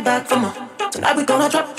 back for more. Tonight we gonna drop,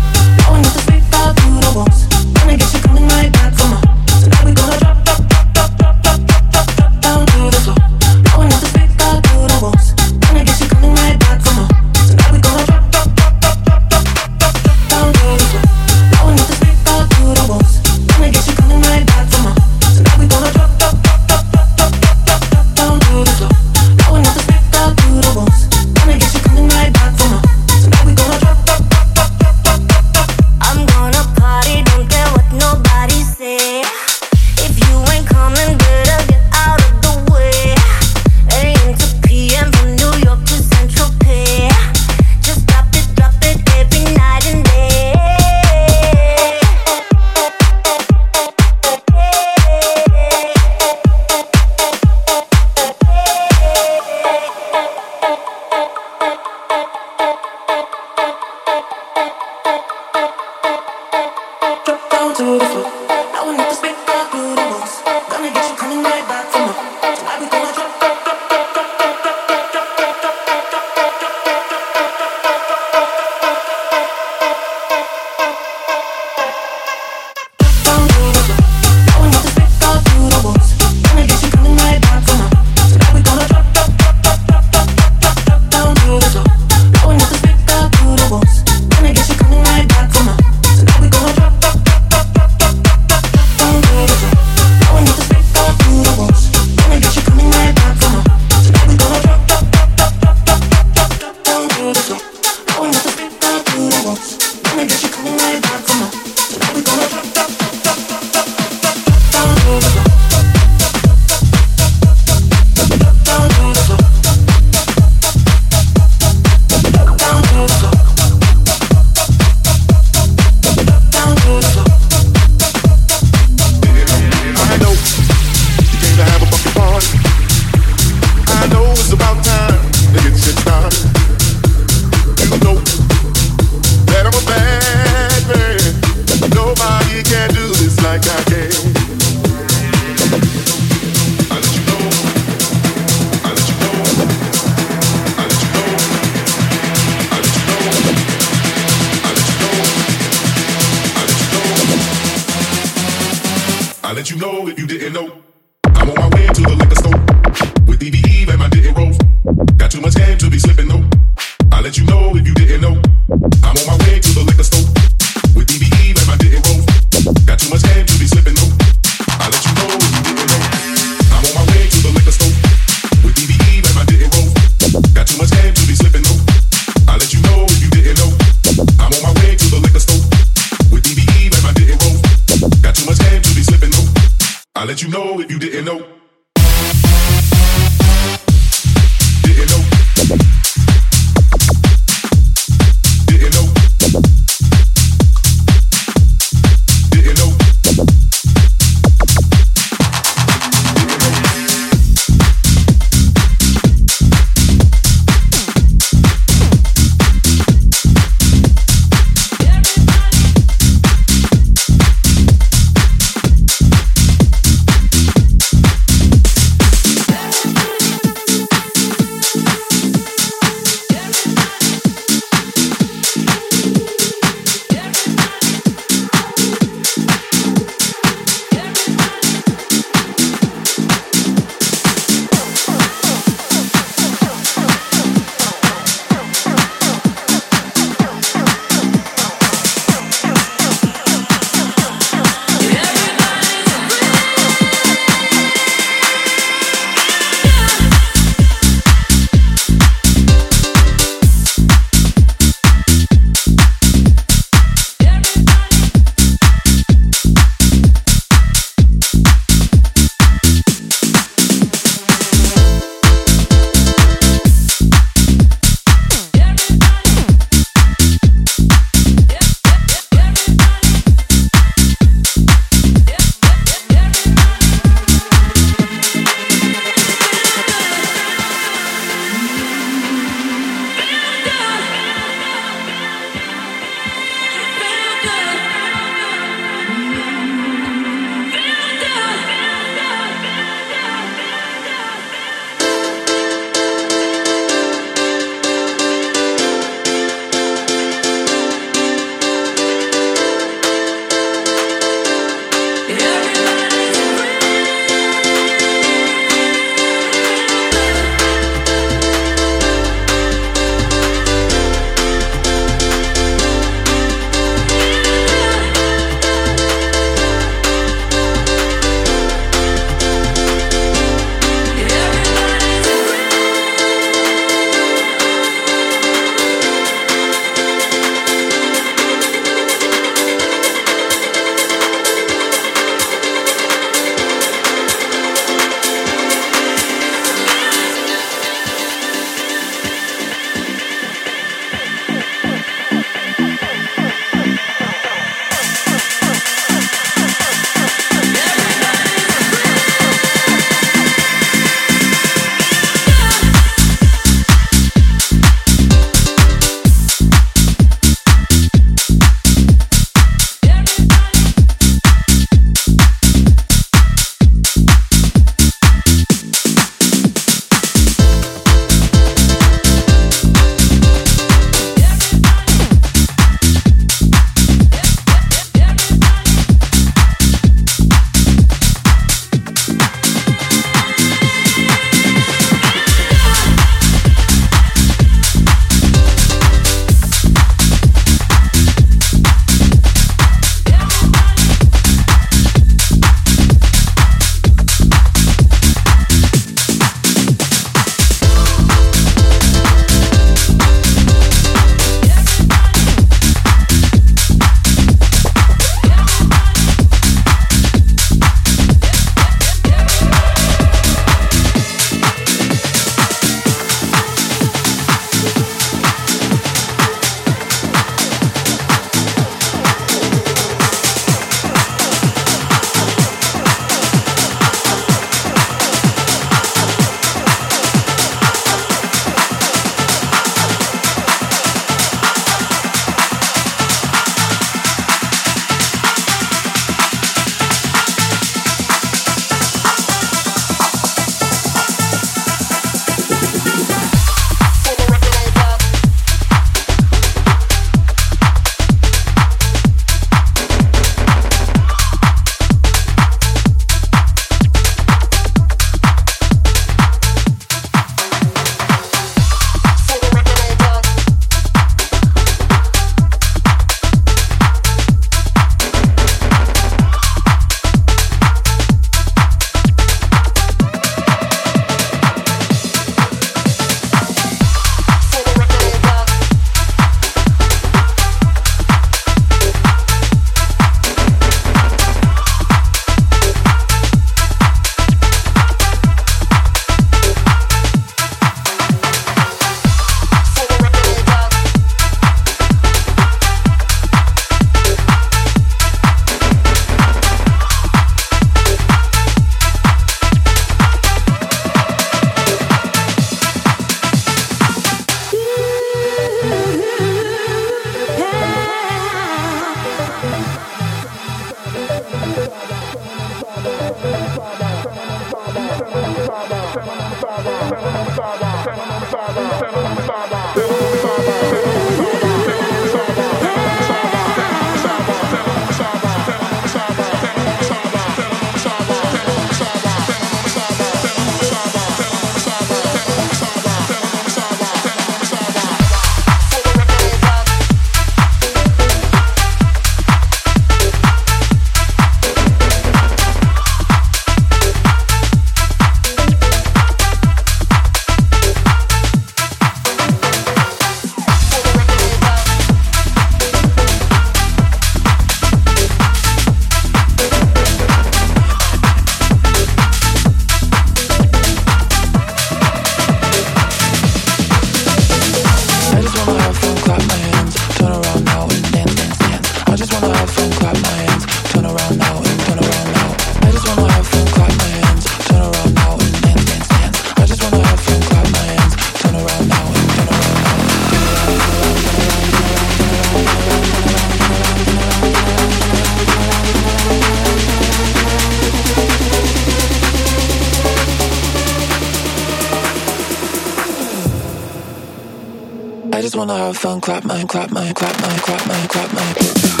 clap my, clap my, clap my, clap my, clap my, clap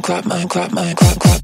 clap my, clap my, clap, clap.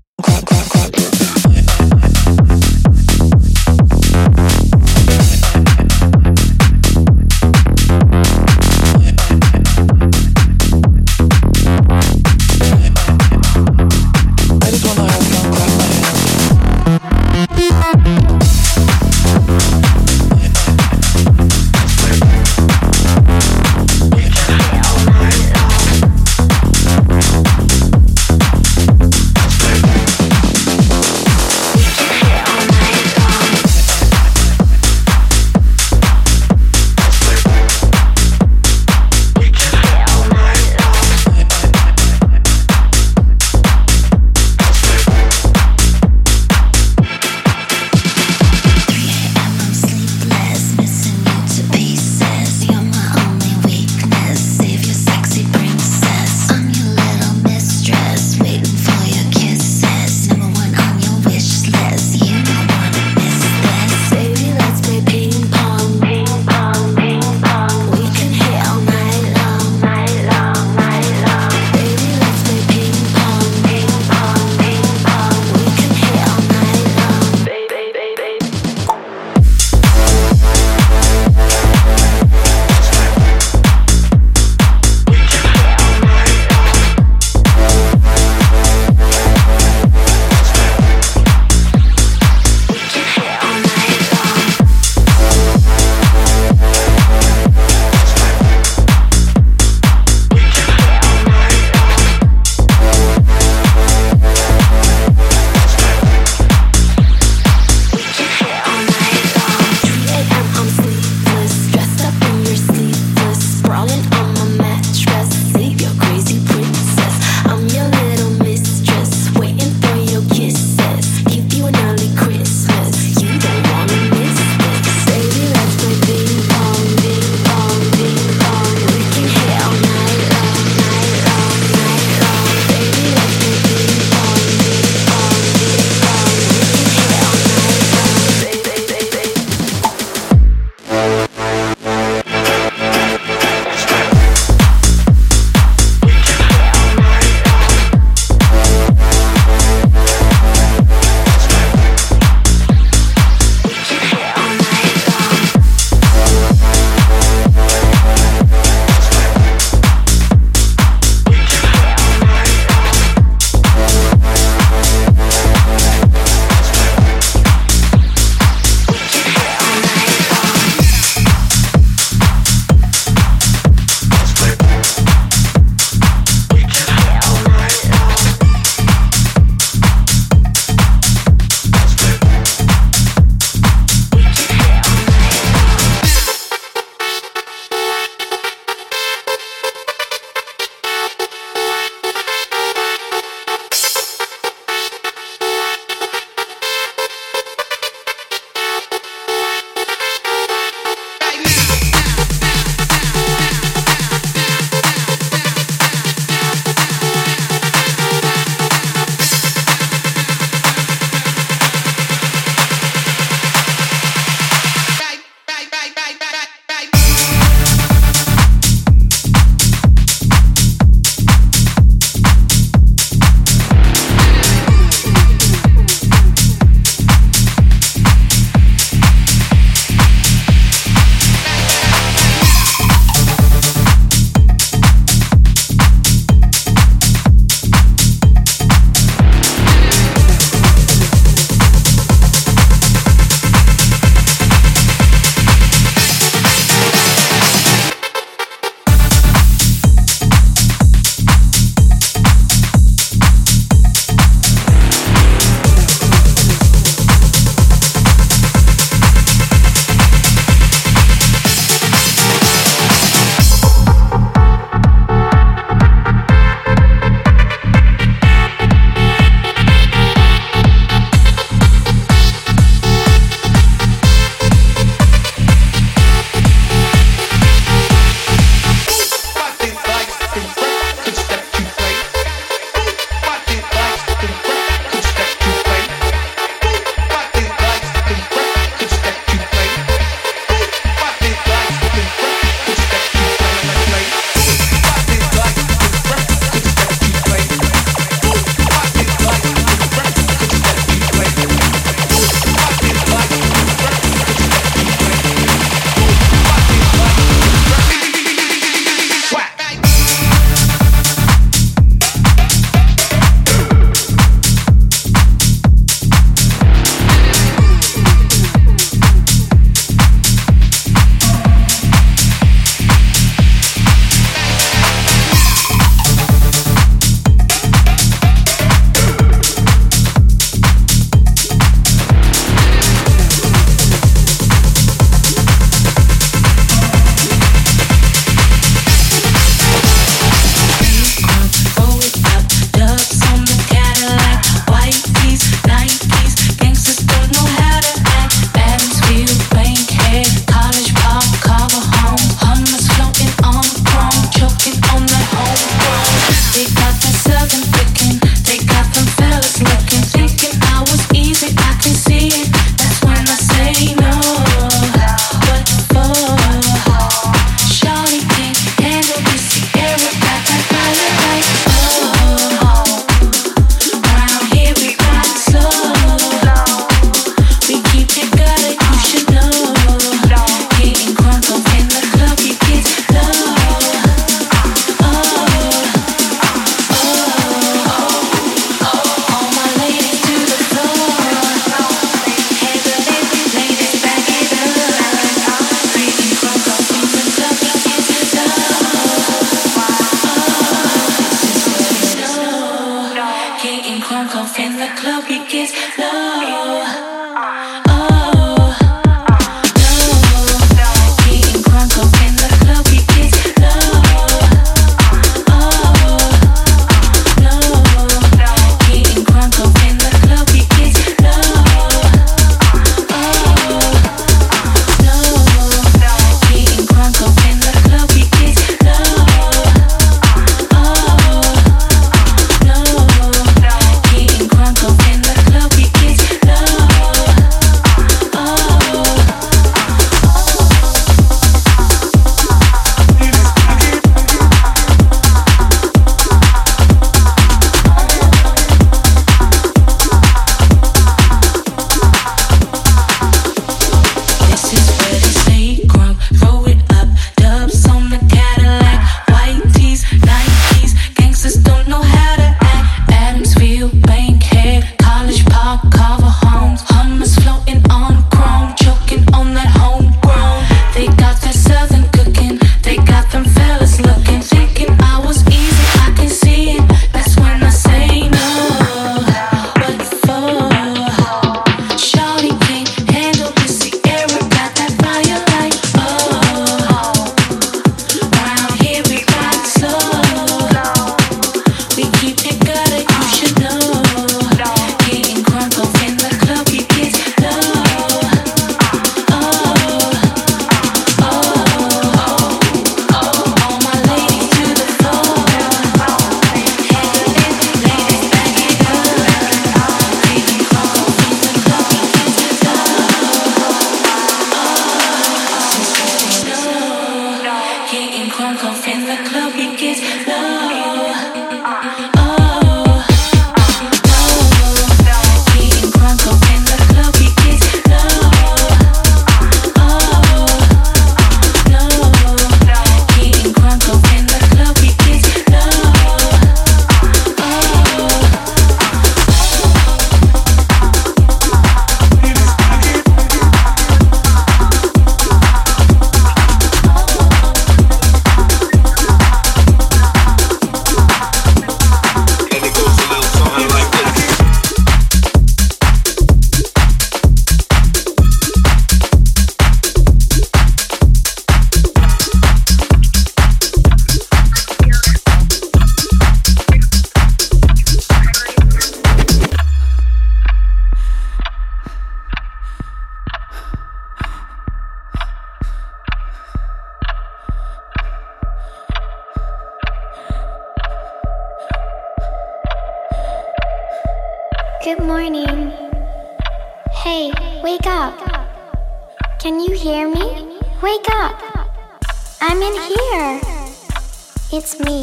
me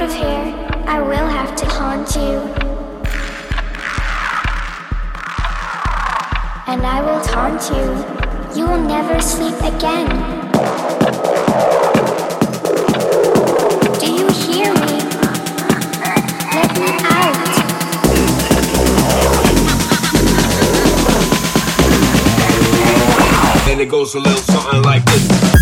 out of here, I will have to haunt you. And I will taunt you. You will never sleep again. Do you hear me? Let me out. and it goes a little something like this.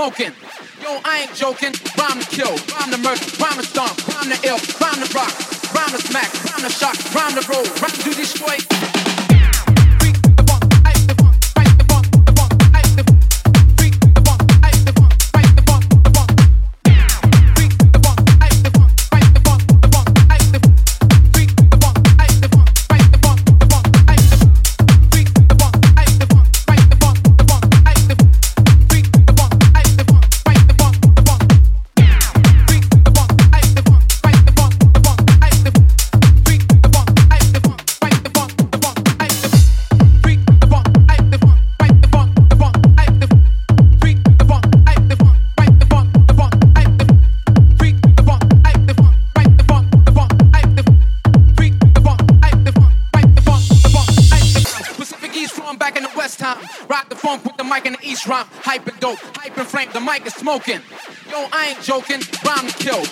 smoking.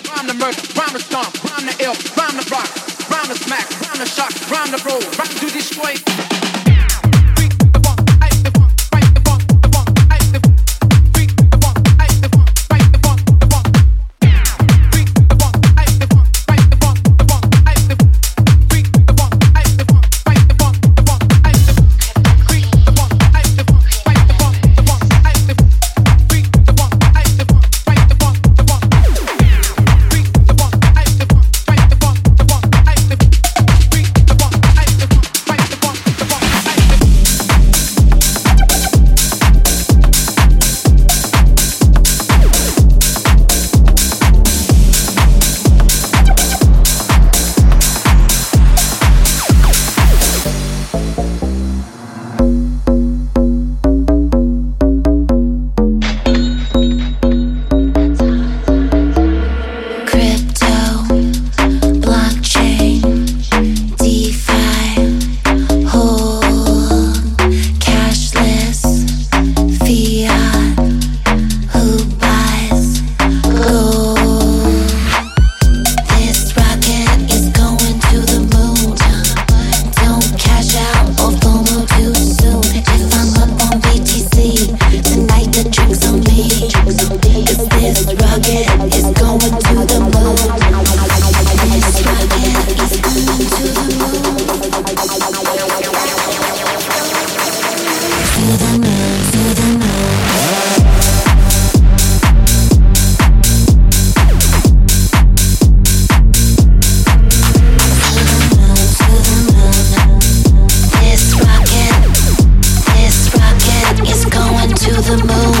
rhyme the murder, rhyme the stomp, rhyme the ill, rhyme the rock, rhyme the smack, rhyme the shock, rhyme the roll, rhyme to destroy. the moon.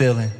feeling.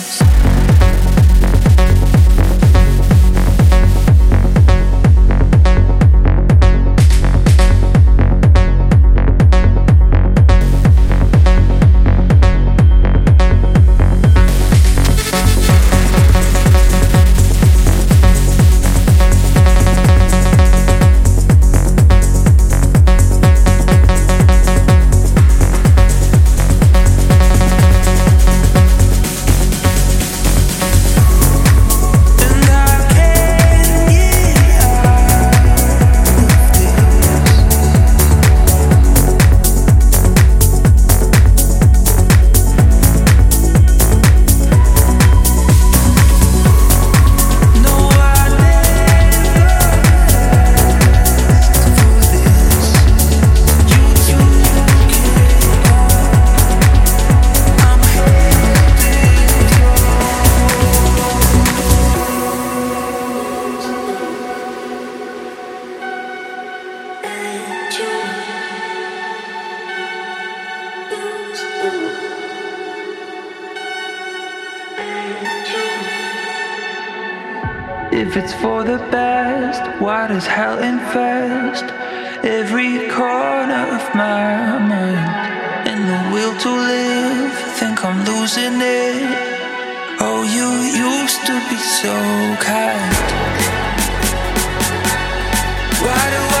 If it's for the best, why does hell infest every corner of my mind? And the will to live, think I'm losing it. Oh, you used to be so kind. Why do I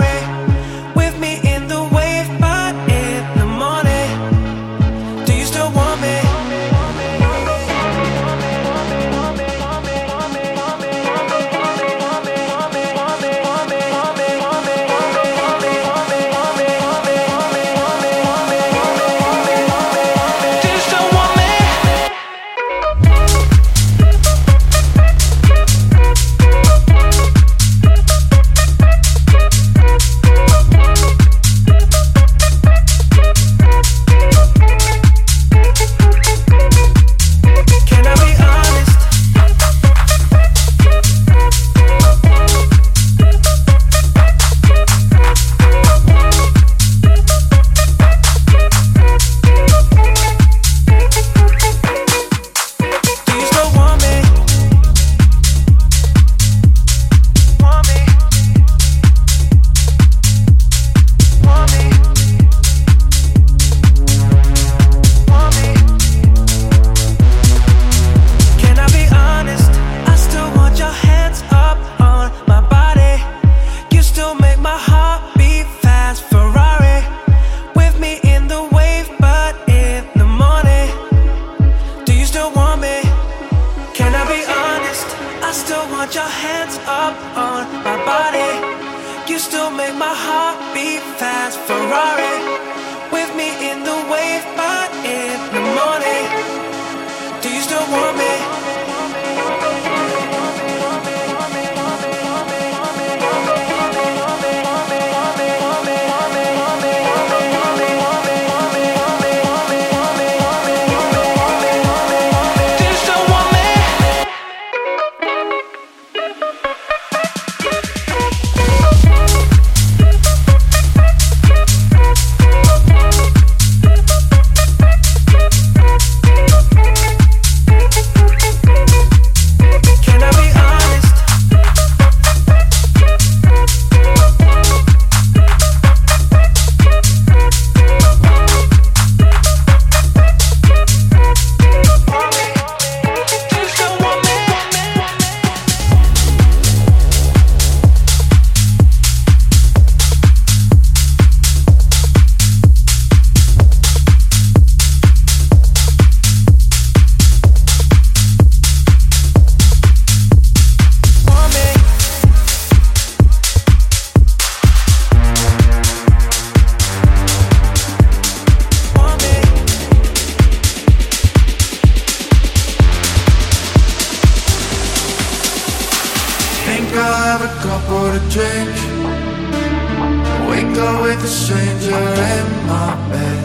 wake up with a stranger in my bed.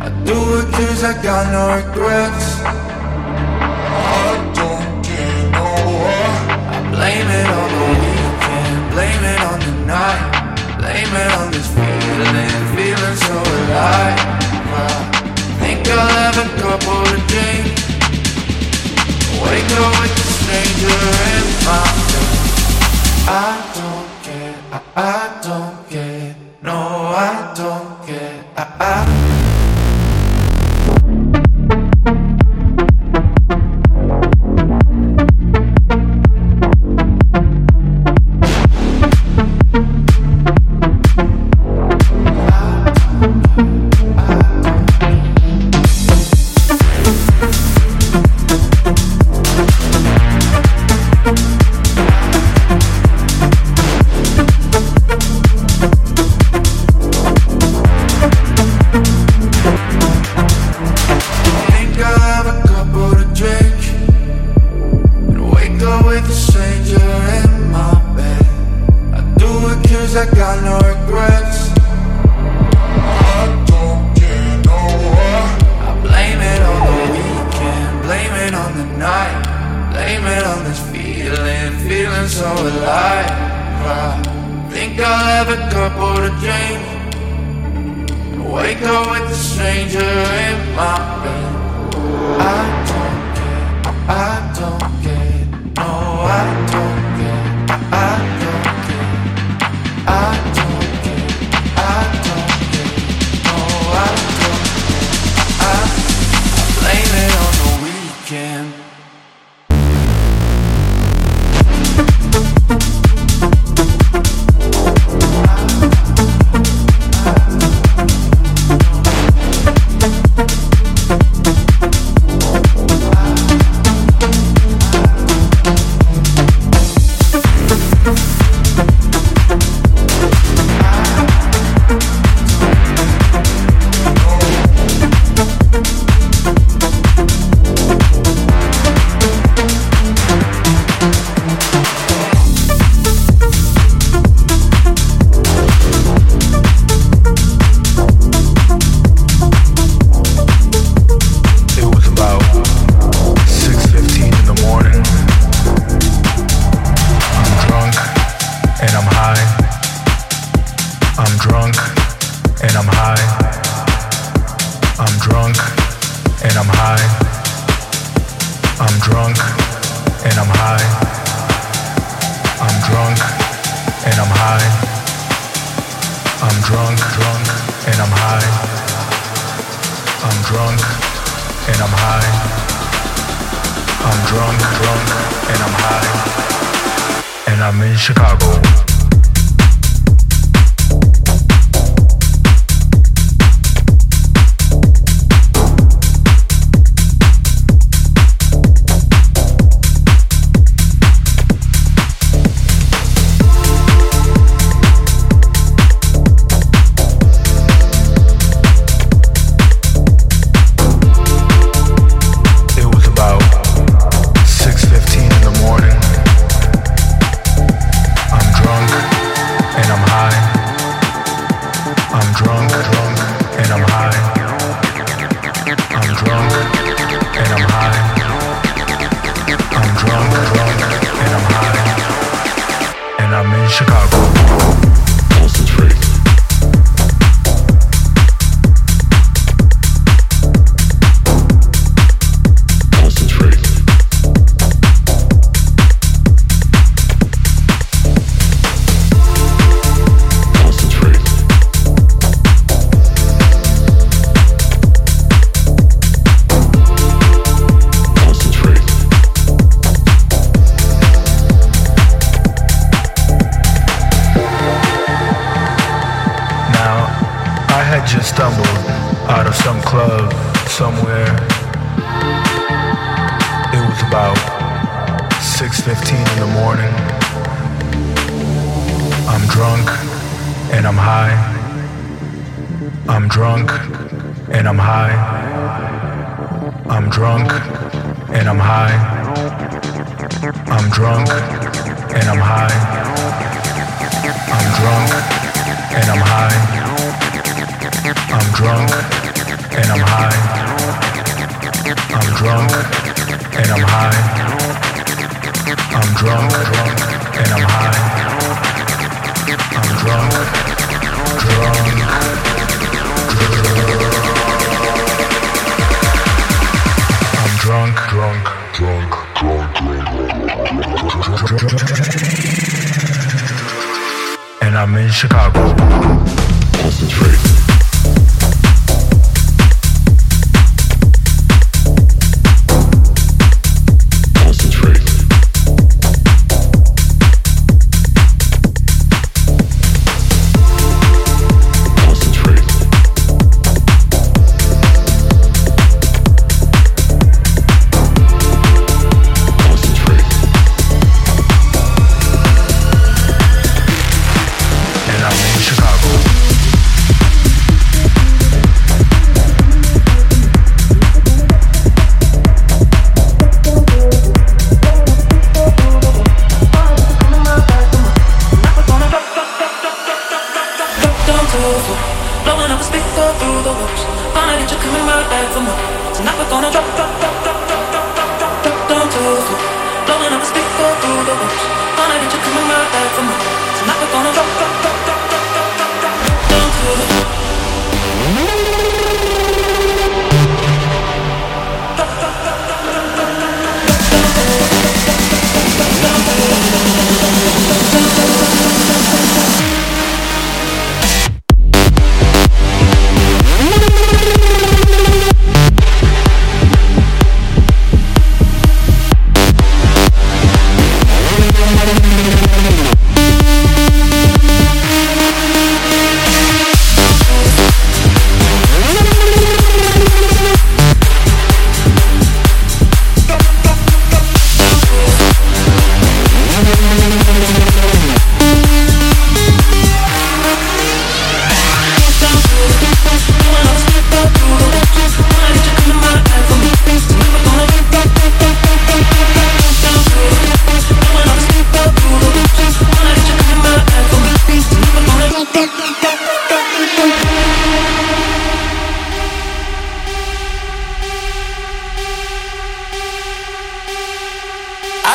I do it cause I got no regrets. I don't care no more. I blame it on the weekend, blame it on the night. Blame it on this feeling, feeling so alive. I think I'll have a couple of drinks. Wake up with a stranger in my bed. I don't care, I, I don't I don't care. I, I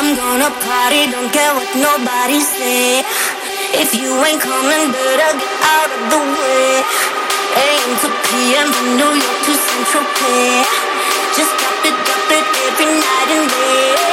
I'm gonna party, don't care what nobody say. If you ain't coming, better get out of the way. AM to PM from New York to Central Pay. Just drop it, drop it every night and day.